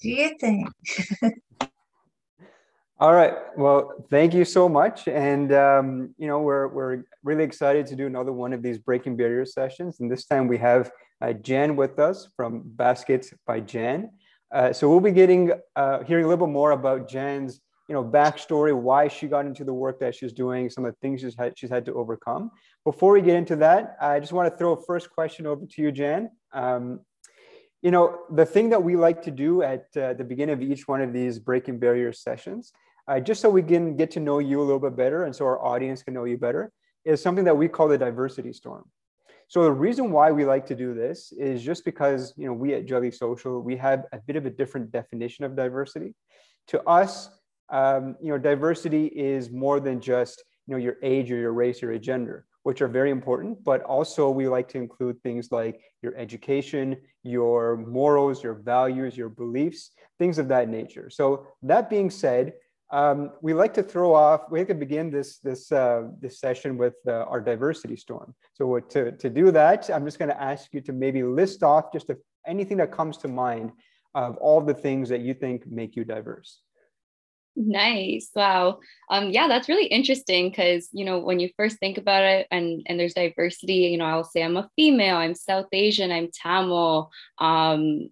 do you think? All right. Well, thank you so much. And, um, you know, we're, we're really excited to do another one of these breaking barriers sessions. And this time we have uh, with us from Baskets by Jan. Uh, so we'll be getting, uh, hearing a little bit more about Jan's, you know, backstory, why she got into the work that she's doing, some of the things she's had, she's had to overcome. Before we get into that, I just want to throw a first question over to you, Jan. Um, you know, the thing that we like to do at uh, the beginning of each one of these breaking barriers sessions uh, just so we can get to know you a little bit better and so our audience can know you better, is something that we call the diversity storm. So the reason why we like to do this is just because you know we at Jelly Social we have a bit of a different definition of diversity. To us, um, you know, diversity is more than just you know your age or your race or your gender, which are very important. But also we like to include things like your education, your morals, your values, your beliefs, things of that nature. So that being said, um, we like to throw off, we like to begin this, this, uh, this session with uh, our diversity storm. So to, to do that, I'm just gonna ask you to maybe list off just a, anything that comes to mind of all the things that you think make you diverse. Nice. Wow. Um, yeah, that's really interesting because you know when you first think about it, and and there's diversity. You know, I'll say I'm a female, I'm South Asian, I'm Tamil, um,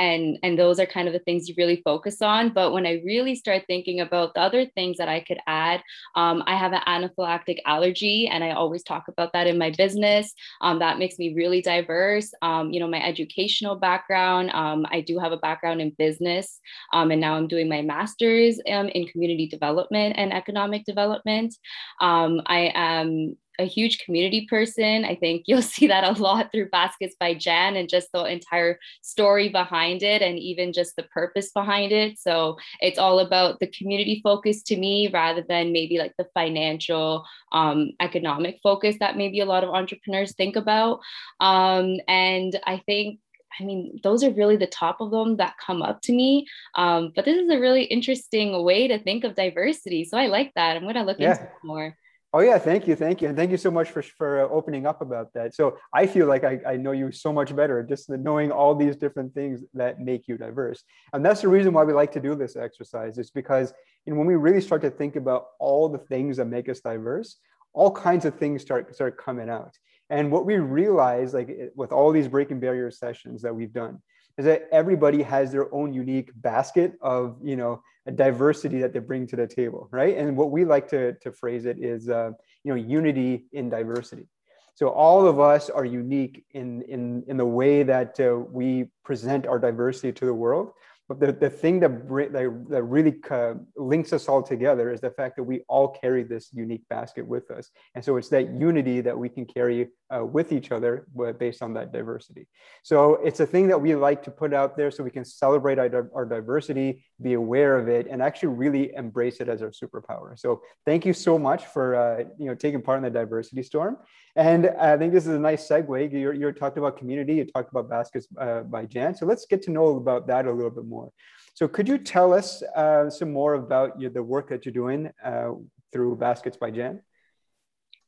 and and those are kind of the things you really focus on. But when i really start thinking about the other things that i could add um, i have an anaphylactic allergy and i always talk about that in my business. Um, that makes me really diverse. Um, you know my educational background um, i do have a background in business um, and now i'm doing my master's um, in community development and economic development. I am a huge community person. I think you'll see that a lot through Baskets by Jan and just the entire story behind it and even just the purpose behind it. So it's all about the community focus to me rather than maybe like the financial, um, economic focus that maybe a lot of entrepreneurs think about. Um, and I think I mean, those are really the top of them that come up to me. Um, but this is a really interesting way to think of diversity. So I like that. I'm going to look yeah. into it more. Oh yeah, thank you, thank you, and thank you so much for for uh, opening up about that. So I feel like I, I know you so much better just knowing all these different things that make you diverse, and that's the reason why we like to do this exercise. Is because know, when we really start to think about all the things that make us diverse, all kinds of things start start coming out. And what we realize, like with all these breaking barrier sessions that we've done, is that everybody has their own unique basket of you know a diversity that they bring to the table right? And what we like to, to phrase it is uh, you know unity in diversity. So all of us are unique in in in the way that uh, we present our diversity to the world but the, the thing that, that, that really uh, links us all together is the fact that we all carry this unique basket with us. And so it's that unity that we can carry uh, with each other based on that diversity. So it's a thing that we like to put out there so we can celebrate our, our diversity, be aware of it, and actually really embrace it as our superpower. So thank you so much for uh, you know taking part in the diversity storm. And I think this is a nice segue. You you talked about community, you talked about baskets uh, by Jan. So let's get to know about that a little bit more. So could you tell us uh, some more about your, the work that you're doing uh, through Baskets by Jan?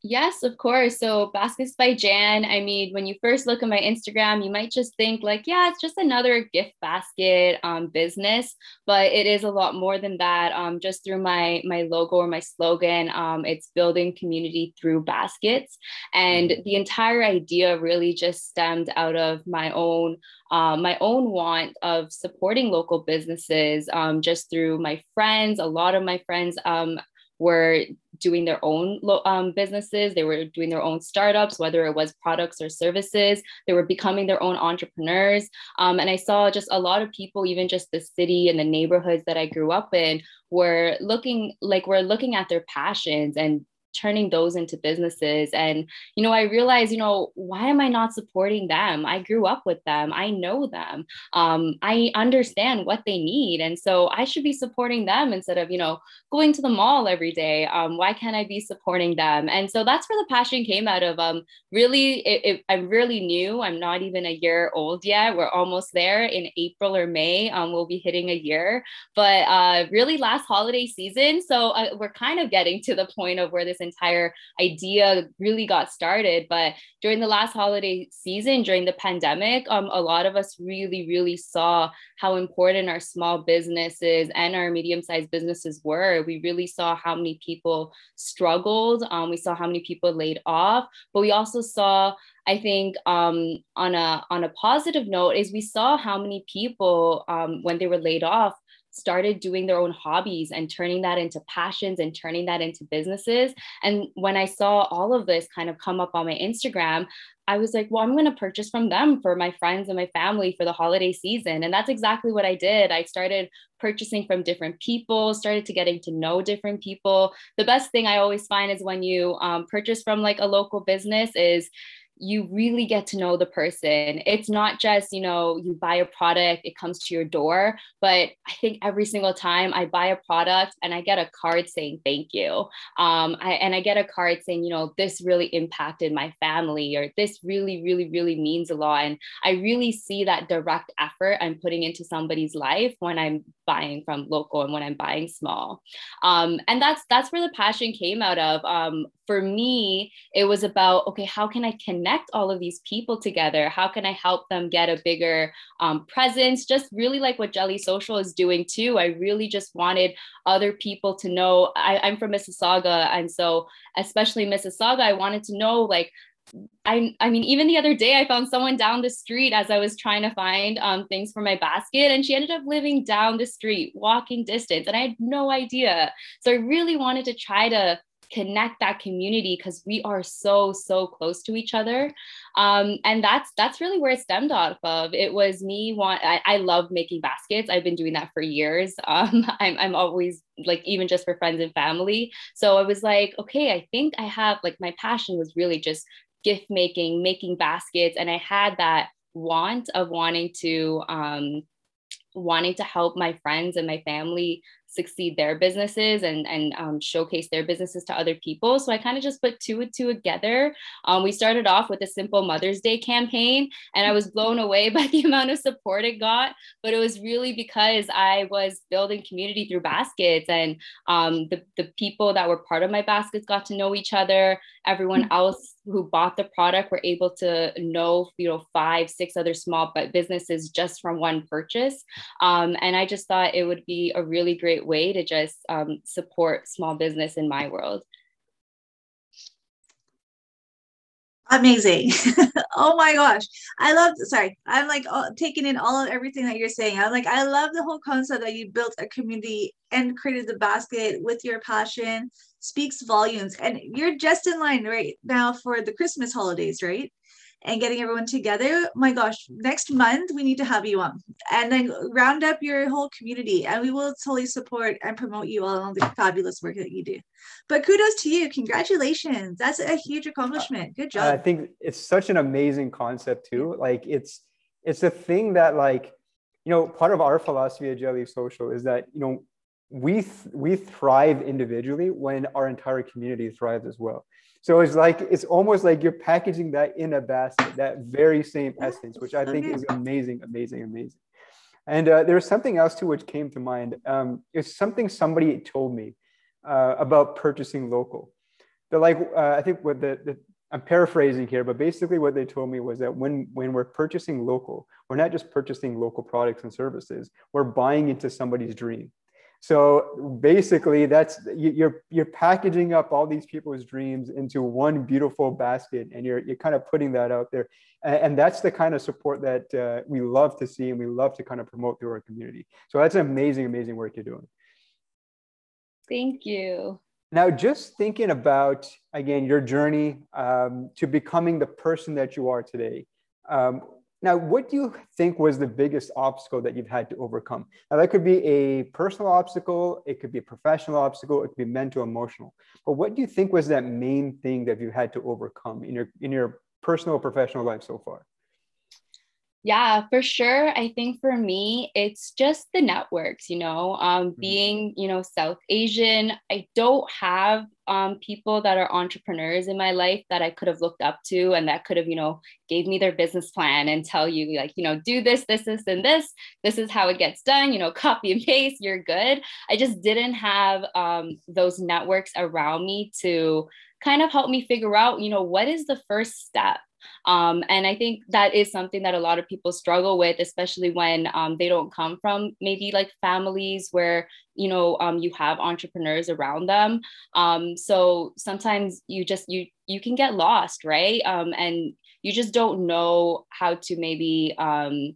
Yes, of course. So Baskets by Jan, I mean, when you first look at my Instagram, you might just think like, yeah, it's just another gift basket um, business, but it is a lot more than that. Um, just through my my logo or my slogan, um, it's building community through baskets, and mm-hmm. the entire idea really just stemmed out of my own uh, my own want of supporting local businesses um, just through my friends. A lot of my friends um, were doing their own um, businesses, they were doing their own startups, whether it was products or services. They were becoming their own entrepreneurs. Um, and I saw just a lot of people, even just the city and the neighborhoods that I grew up in, were looking like we're looking at their passions and turning those into businesses. And you know i realized you know why am i not supporting them? I grew up with them. I know them. Um, i understand what they need. And so i should be supporting them instead of you know going to the mall every day. Um, why can't i be supporting them? And so that's where the passion came out of. Um, really it, it, i'm really new. I'm not even a year old yet. We're almost there in april or may. Um, we'll be hitting a year. But uh, really last holiday season so uh, we're kind of getting to the point of where this entire idea really got started. But during the last holiday season, during the pandemic, um, a lot of us really, really saw how important our small businesses and our medium sized businesses were. We really saw how many people struggled. Um, we saw how many people laid off, but we also saw I think um, on a on a positive note is we saw how many people um, when they were laid off started doing their own hobbies and turning that into passions and turning that into businesses. And when I saw all of this kind of come up on my Instagram, I was like, well, I'm going to purchase from them for my friends and my family for the holiday season. And that's exactly what I did. I started purchasing from different people, started to getting to know different people. The best thing I always find is when you um, purchase from like a local business is you really get to know the person. It's not just, you know, you buy a product, it comes to your door, but I think every single time I buy a product and I get a card saying thank you. Um, I, and I get a card saying, you know, this really impacted my family or this really, really, really means a lot. And I really see that direct effort I'm putting into somebody's life when I'm buying from local and when I'm buying small. Um, and that's that's where the passion came out of. Um, for me, it was about okay, how can I connect all of these people together? How can I help them get a bigger um, presence? Just really like what Jelly Social is doing too. I really just wanted other people to know. I, I'm from Mississauga, and so especially Mississauga, I wanted to know like I, I mean, even the other day, I found someone down the street as I was trying to find um, things for my basket, and she ended up living down the street, walking distance, and I had no idea. So I really wanted to try to connect that community because we are so so close to each other. Um, and that's that's really where it stemmed off of. It was me want I, I love making baskets. I've been doing that for years. Um, I'm, I'm always like even just for friends and family. So i was like okay i think i have like my passion was really just gift making, making baskets. And I had that want of wanting to um, wanting to help my friends and my family succeed their businesses and and um, showcase their businesses to other people. So I kind of just put two and two together. Um, we started off with a simple Mother's Day campaign, and I was blown away by the amount of support it got. But it was really because I was building community through baskets, and um, the the people that were part of my baskets got to know each other. Everyone mm-hmm. else who bought the product were able to know you know five six other small but businesses just from one purchase um, and i just thought it would be a really great way to just um, support small business in my world. Amazing. oh my gosh. I love, sorry, I'm like oh, taking in all of everything that you're saying. I'm like, I love the whole concept that you built a community and created the basket with your passion speaks volumes. And you're just in line right now for the Christmas holidays, right? and getting everyone together. My gosh, next month we need to have you on and then round up your whole community and we will totally support and promote you all on the fabulous work that you do. But kudos to you. Congratulations. That's a huge accomplishment. Good job. I think it's such an amazing concept too. Like it's it's a thing that like you know part of our philosophy at Jelly Social is that you know we th- we thrive individually when our entire community thrives as well. So it's like it's almost like you're packaging that in a basket, that very same essence, which I think is amazing, amazing, amazing. And uh, there's something else too which came to mind. Um, it's something somebody told me uh, about purchasing local. They're like, uh, I think what the, the I'm paraphrasing here, but basically what they told me was that when when we're purchasing local, we're not just purchasing local products and services. We're buying into somebody's dream. So basically, that's you're you're packaging up all these people's dreams into one beautiful basket, and you're you're kind of putting that out there, and, that's the kind of support that uh, we love to see and we love to kind of promote through our community. So that's amazing, amazing work you're doing. Thank you. Now, just thinking about again your journey um, to becoming the person that you are today. Um, now, what do you think was the biggest obstacle that you've had to overcome? Now, that could be a personal obstacle, it could be a professional obstacle, it could be mental, emotional. But what do you think was that main thing that you had to overcome in your in your personal professional life so far? Yeah, for sure. I think for me, it's just the networks, you know, um, mm-hmm. being, you know, South Asian, I don't have um, people that are entrepreneurs in my life that I could have looked up to and that could have, you know, gave me their business plan and tell you like, you know, do this, this, this, and this. This is how it gets done, you know, copy and paste, you're good. I just didn't have um, those networks around me to kind of helped me figure out, you know, what is the first step? Um, and I think that is something that a lot of people struggle with, especially when um, they don't come from maybe like families where you know um, you have entrepreneurs around them. Um, so sometimes you just you you can get lost, right? Um, and you just don't know how to maybe um,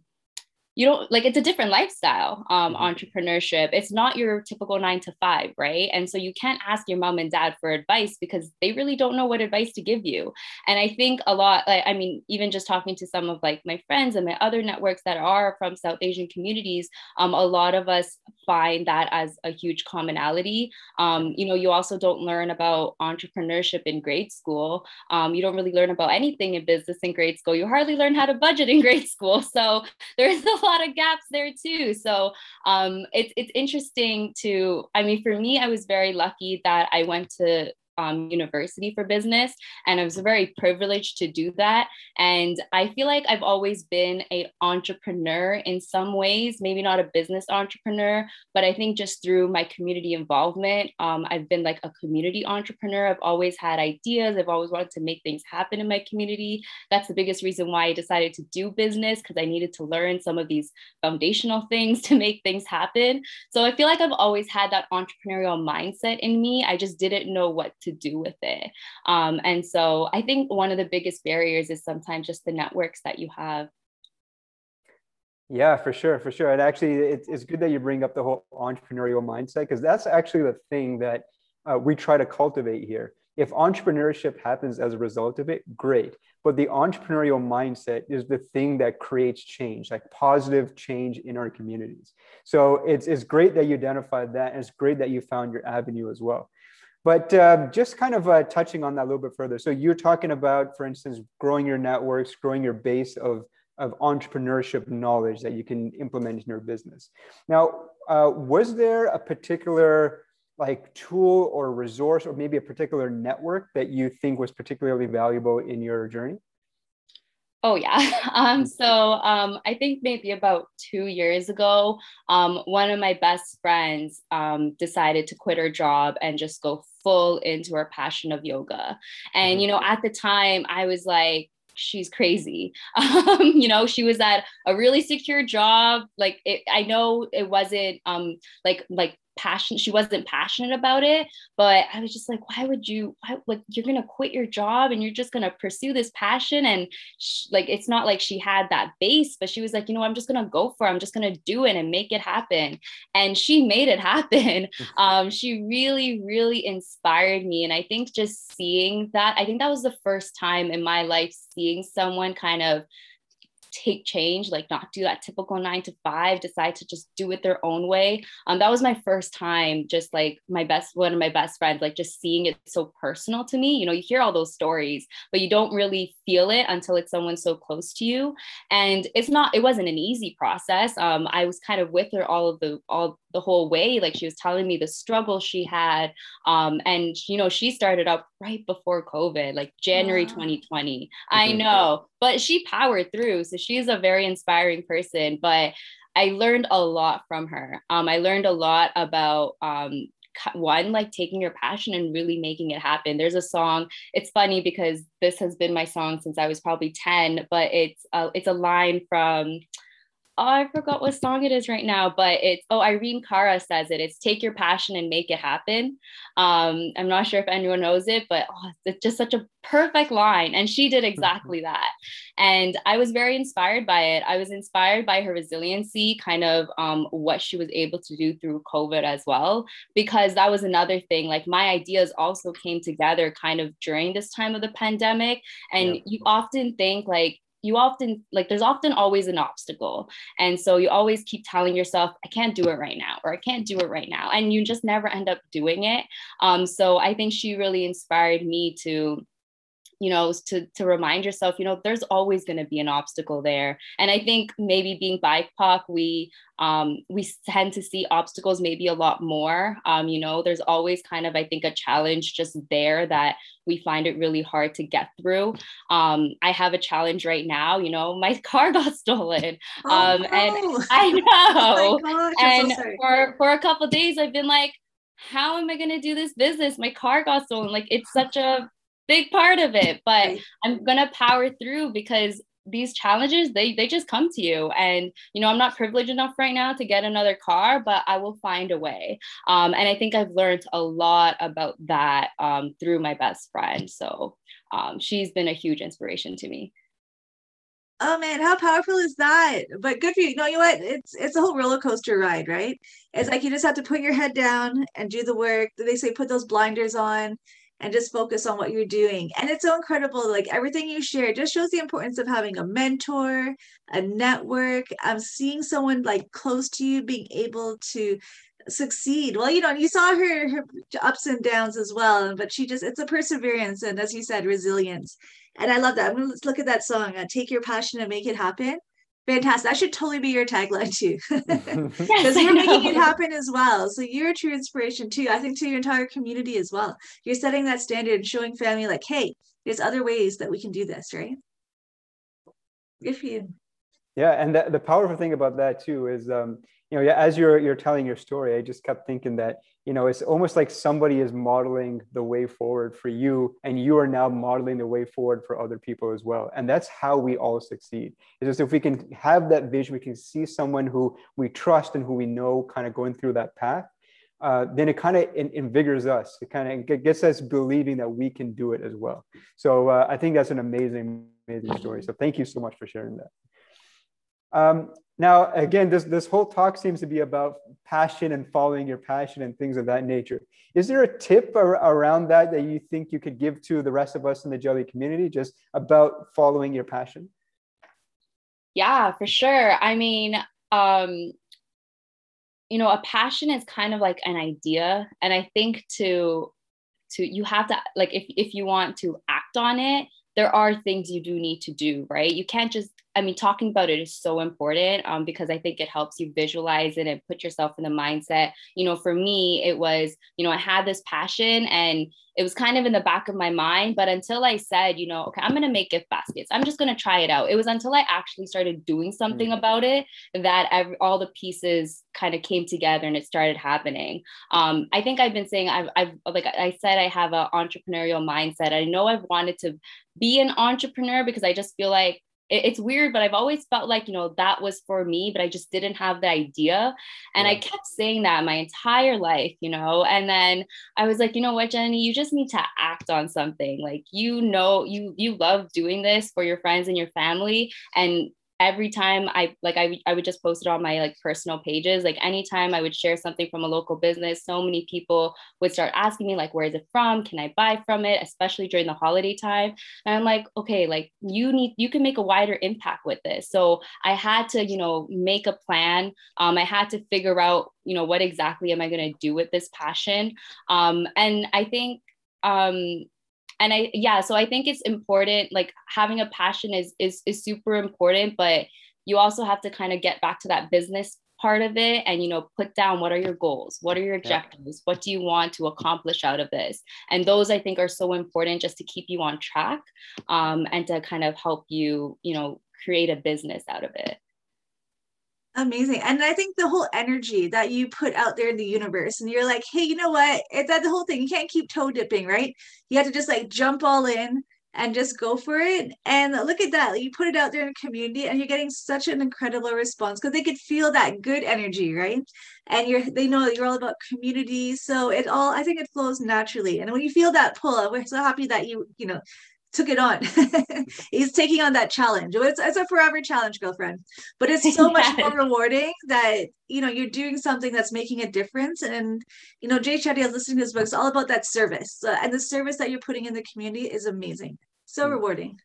you don't like it's a different lifestyle um, mm-hmm. entrepreneurship. It's not your typical nine to five right? And so you can't ask your mom and dad for advice because they really don't know what advice to give you. And i think a lot like i mean even just talking to some of like my friends and my other networks that are from south asian communities um, a lot of us find that as a huge commonality. Um, you know you also don't learn about entrepreneurship in grade school. Um, you don't really learn about anything in business in grade school. You hardly learn how to budget in grade school. So there's a lot of gaps there too. So um, it's it's interesting to. I mean, for me, I was very lucky that I went to um, university for business and i was very privileged to do that. And i feel like i've always been a entrepreneur in some ways maybe not a business entrepreneur but i think just through my community involvement um, i've been like a community entrepreneur. I've always had ideas. I've always wanted to make things happen in my community. That's the biggest reason why i decided to do business because i needed to learn some of these foundational things to make things happen. So i feel like i've always had that entrepreneurial mindset in me. I just didn't know what to to do with it. Um, and so I think one of the biggest barriers is sometimes just the networks that you have. Yeah, for sure, for sure. And actually, it's, it's good that you bring up the whole entrepreneurial mindset because that's actually the thing that uh, we try to cultivate here. If entrepreneurship happens as a result of it, great. But the entrepreneurial mindset is the thing that creates change, like positive change in our communities. So it's, it's great that you identified that. And it's great that you found your avenue as well. But uh, just kind of uh, touching on that a little bit further. So you're talking about, for instance, growing your networks, growing your base of, of entrepreneurship knowledge that you can implement in your business. Now, uh, was there a particular like tool or resource or maybe a particular network that you think was particularly valuable in your journey? Oh yeah. Um, so um, I think maybe about two years ago, um, one of my best friends um, decided to quit her job and just go full into her passion of yoga. And mm-hmm. you know, at the time, I was like, she's crazy. Um, you know, she was at a really secure job. Like it, I know it wasn't um like like passionate she wasn't passionate about it but i was just like why would you why, like you're gonna quit your job and you're just gonna pursue this passion? And she, like it's not like she had that base but she was like you know i'm just gonna go for it. I'm just gonna do it and make it happen. And she made it happen. Um, she really really inspired me. And i think just seeing that i think that was the first time in my life seeing someone kind of take change, like not do that typical nine to five, decide to just do it their own way. Um, that was my first time, just like my best, one of my best friends, like just seeing it so personal to me. You know, you hear all those stories, but you don't really feel it until it's someone so close to you. And it's not, it wasn't an easy process. Um, I was kind of with her all of the, all the whole way. Like she was telling me the struggle she had. Um, and, you know, she started up right before COVID, like January wow. 2020. I know, but she powered through. So she's a very inspiring person. But I learned a lot from her. Um, I learned a lot about um, one like taking your passion and really making it happen there's a song it's funny because this has been my song since i was probably 10 but it's a, it's a line from oh, I forgot what song it is right now, but it's oh Irene Cara says it. It's take your passion and make it happen. Um, I'm not sure if anyone knows it, but oh, it's just such a perfect line, and she did mm-hmm. exactly that. And I was very inspired by it. I was inspired by her resiliency, kind of um, what she was able to do through COVID as well, because that was another thing. Like my ideas also came together kind of during this time of the pandemic, and yeah. you often think like you often like there's often always an obstacle. And so you always keep telling yourself i can't do it right now or i can't do it right now and you just never end up doing it. Um, so i think she really inspired me to you know to to remind yourself you know there's always going to be an obstacle there and i think maybe being bipoc we um, we tend to see obstacles maybe a lot more um, you know there's always kind of i think a challenge just there that we find it really hard to get through um, i have a challenge right now you know my car got stolen oh, um, no. and i know oh gosh, and so for for a couple days i've been like how am I going to do this business? My car got stolen. Like it's such a big part of it, but I'm going to power through because these challenges they they just come to you. And you know i'm not privileged enough right now to get another car but i will find a way. Um, and i think i've learned a lot about that um, through my best friend. So um, she's been a huge inspiration to me. Oh man how powerful is that? But good for you. No you know what? It's it's a whole roller coaster ride right? It's like you just have to put your head down and do the work. They say put those blinders on and just focus on what you're doing. And it's so incredible. Like everything you share just shows the importance of having a mentor, a network. I'm seeing someone like close to you being able to succeed. Well, you know, you saw her, her ups and downs as well, but she just, it's a perseverance. And as you said, resilience. And I love that. I'm going to look at that song, uh, Take Your Passion and Make It Happen. Fantastic. That should totally be your tagline too. Because yes, you're making it happen as well. So you're a true inspiration too. I think to your entire community as well. You're setting that standard and showing family like, hey, there's other ways that we can do this, right? Good for you. Yeah, and the, the powerful thing about that too is um, you know, as you're you're telling your story, I just kept thinking that you know it's almost like somebody is modeling the way forward for you, and you are now modeling the way forward for other people as well. And that's how we all succeed. It's just if we can have that vision, we can see someone who we trust and who we know kind of going through that path. Uh, then it kind of invigorates us. It kind of gets us believing that we can do it as well. So uh, I think that's an amazing, amazing story. So thank you so much for sharing that. Um, now, again, this, this whole talk seems to be about passion and following your passion and things of that nature. Is there a tip ar- around that that you think you could give to the rest of us in the jelly community just about following your passion? Yeah, for sure. I mean, um, you know, a passion is kind of like an idea. And I think to to you have to like if if you want to act on it, there are things you do need to do, right? You can't just I mean, talking about it is so important um, because I think it helps you visualize it and put yourself in the mindset. You know, for me, it was, you know, I had this passion and it was kind of in the back of my mind. But until I said, you know, okay, I'm going to make gift baskets, I'm just going to try it out. It was until I actually started doing something mm-hmm. about it that every, all the pieces kind of came together and it started happening. Um, I think I've been saying, I've, I've, like I said, I have an entrepreneurial mindset. I know I've wanted to be an entrepreneur because I just feel like it's weird, but I've always felt like, you know, that was for me, but I just didn't have the idea. And yeah. I kept saying that my entire life, you know. And then I was like, you know what, Jenny, you just need to act on something. Like, you know, you you love doing this for your friends and your family. And every time I like I, I would just post it on my like personal pages. Like anytime I would share something from a local business, so many people would start asking me like where is it from? Can I buy from it? Especially during the holiday time. And I'm like, okay, like you need you can make a wider impact with this. So I had to, you know, make a plan. Um, I had to figure out, you know, what exactly am I gonna do with this passion? Um, and I think um and i yeah so i think it's important like having a passion is is is super important but you also have to kind of get back to that business part of it and you know put down what are your goals? What are your objectives? Yeah. what do you want to accomplish out of this? And those i think are so important just to keep you on track um, and to kind of help you you know create a business out of it Amazing. And I think the whole energy that you put out there in the universe, and you're like, hey, you know what? It's that the whole thing. You can't keep toe dipping, right? You have to just like jump all in and just go for it. And look at that. You put it out there in the community and you're getting such an incredible response because they could feel that good energy, right? And you're they know you're all about community. So it all I think it flows naturally. And when you feel that pull, we're so happy that you, you know, took it on. He's taking on that challenge. It's, it's, a forever challenge, girlfriend. But it's so much more rewarding that you know you're doing something that's making a difference. And you know, Jay Shetty is listening to his book. It's all about that service, uh, and the service that you're putting in the community is amazing. So mm rewarding.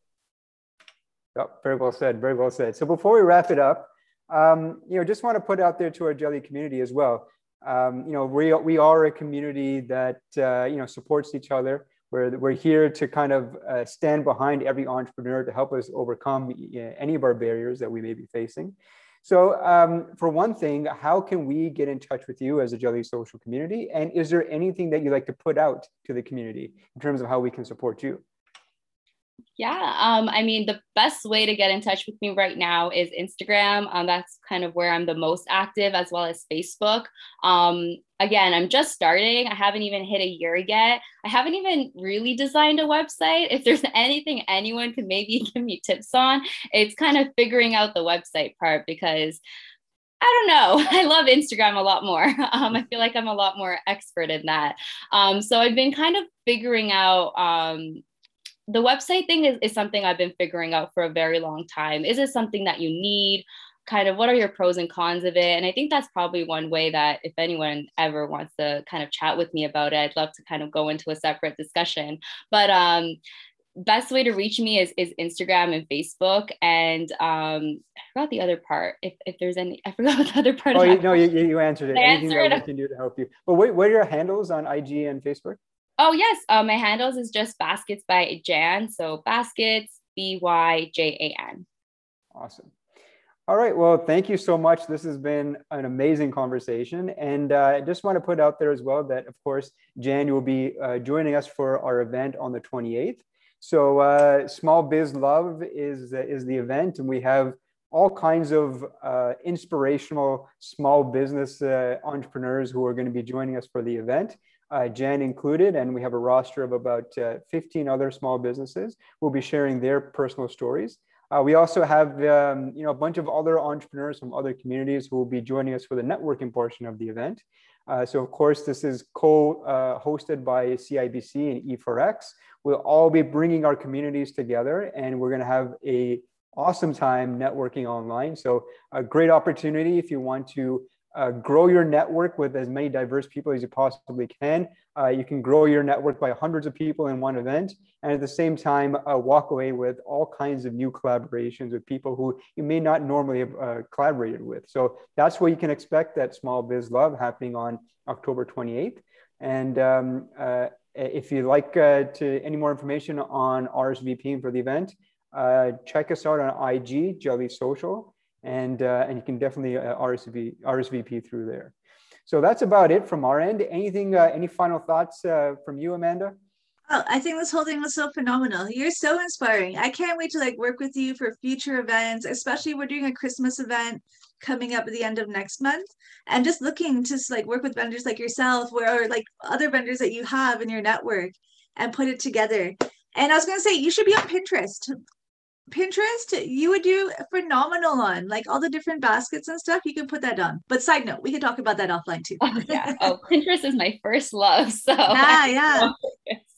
Yep, very well said. Very well said. So before we wrap it up, um, you know, just want to put out there to our jelly community as well. Um, you know, we we are a community that uh, you know supports each other We're, we're here to kind of uh, stand behind every entrepreneur to help us overcome any of our barriers that we may be facing. So, um, for one thing, how can we get in touch with you as a Jelly Social community? And is there anything that you'd like to put out to the community in terms of how we can support you? Yeah, um, I mean, the best way to get in touch with me right now is Instagram. Um, that's kind of where I'm the most active, as well as Facebook. Um, again, I'm just starting. I haven't even hit a year yet. I haven't even really designed a website. If there's anything anyone could maybe give me tips on, it's kind of figuring out the website part because I don't know. I love Instagram a lot more. Um, I feel like I'm a lot more expert in that. Um, so I've been kind of figuring out um, the website thing is, is something I've been figuring out for a very long time. Is it something that you need? Kind of what are your pros and cons of it? And I think that's probably one way that if anyone ever wants to kind of chat with me about it, I'd love to kind of go into a separate discussion. But um, best way to reach me is, is Instagram and Facebook. And um, I forgot the other part. If, if there's any, I forgot what the other part. Oh, you, no, you, you answered it. I Anything answered that we can do to help you. But what, what are your handles on IG and Facebook? Oh yes, uh, my handles is just baskets by Jan. So baskets B Y J A N. Awesome. All right. Well, thank you so much. This has been an amazing conversation. And uh, I just want to put out there as well that, of course, Jan, you will be uh, joining us for our event on the 28th. So, uh, Small Biz Love is, is the event, and we have all kinds of uh, inspirational small business uh, entrepreneurs who are going to be joining us for the event uh, Jan included, and we have a roster of about uh, 15 other small businesses who will be sharing their personal stories. Uh, we also have um, you know, a bunch of other entrepreneurs from other communities who will be joining us for the networking portion of the event. Uh, so of course, this is co-hosted uh, by CIBC and E4X. We'll all be bringing our communities together and we're gonna have a awesome time networking online. So a great opportunity if you want to uh, grow your network with as many diverse people as you possibly can. Uh, you can grow your network by hundreds of people in one event, and at the same time, uh, walk away with all kinds of new collaborations with people who you may not normally have uh, collaborated with. So that's what you can expect at Small Biz Love happening on October 28th. And um, uh, if you'd like uh, to any more information on RSVPing for the event, check us out on IG, Jelly Social and uh, and you can definitely uh, RSV, RSVP through there. So that's about it from our end. Anything, uh, any final thoughts uh, from you, Amanda? Oh, I think this whole thing was so phenomenal. You're so inspiring. I can't wait to like work with you for future events, especially we're doing a Christmas event coming up at the end of next month and just looking to like work with vendors like yourself where or like other vendors that you have in your network and put it together. And I was going to say you should be on Pinterest. Pinterest, you would do phenomenal on like all the different baskets and stuff. You can put that on. But side note, we can talk about that offline too. oh, yeah. Oh, Pinterest is my first love. So yeah, yeah.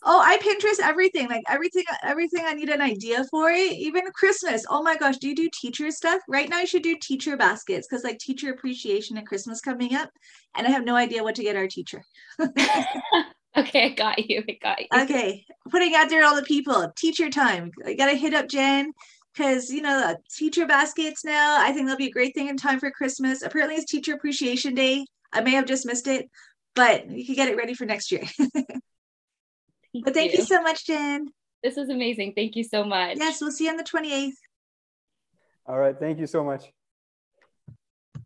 Oh, I Pinterest everything. Like everything, everything I need an idea for it. Even Christmas. Oh my gosh, do you do teacher stuff? Right now, you should do teacher baskets because like teacher appreciation and Christmas coming up, and I have no idea what to get our teacher. Okay, I got you. I got you. Okay, putting out there all the people. Teacher time. I gotta hit up Jen because you know teacher baskets now. I think that'll be a great thing in time for Christmas. Apparently, it's Teacher Appreciation Day. I may have just missed it, but you can get it ready for next year. but thank you. you so much, Jen. This was amazing. Thank you so much. Yes, we'll see you on the 28th. All right. Thank you so much.